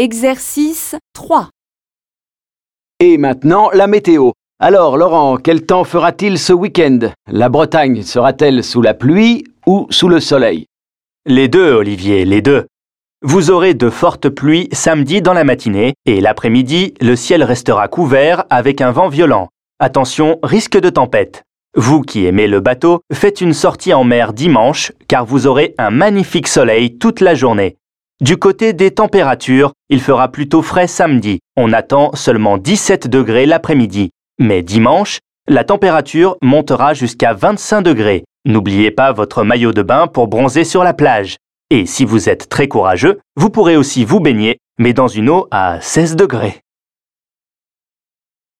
Exercice 3. Et maintenant, la météo. Alors, Laurent, quel temps fera-t-il ce week-end? La Bretagne sera-t-elle sous la pluie ou sous le soleil? Les deux, Olivier, les deux. Vous aurez de fortes pluies samedi dans la matinée et l'après-midi, le ciel restera couvert avec un vent violent. Attention, risque de tempête. Vous qui aimez le bateau, faites une sortie en mer dimanche car vous aurez un magnifique soleil toute la journée. Du côté des températures, il fera plutôt frais samedi. On attend seulement 17 degrés l'après-midi. Mais dimanche, la température montera jusqu'à 25 degrés. N'oubliez pas votre maillot de bain pour bronzer sur la plage. Et si vous êtes très courageux, vous pourrez aussi vous baigner, mais dans une eau à 16 degrés.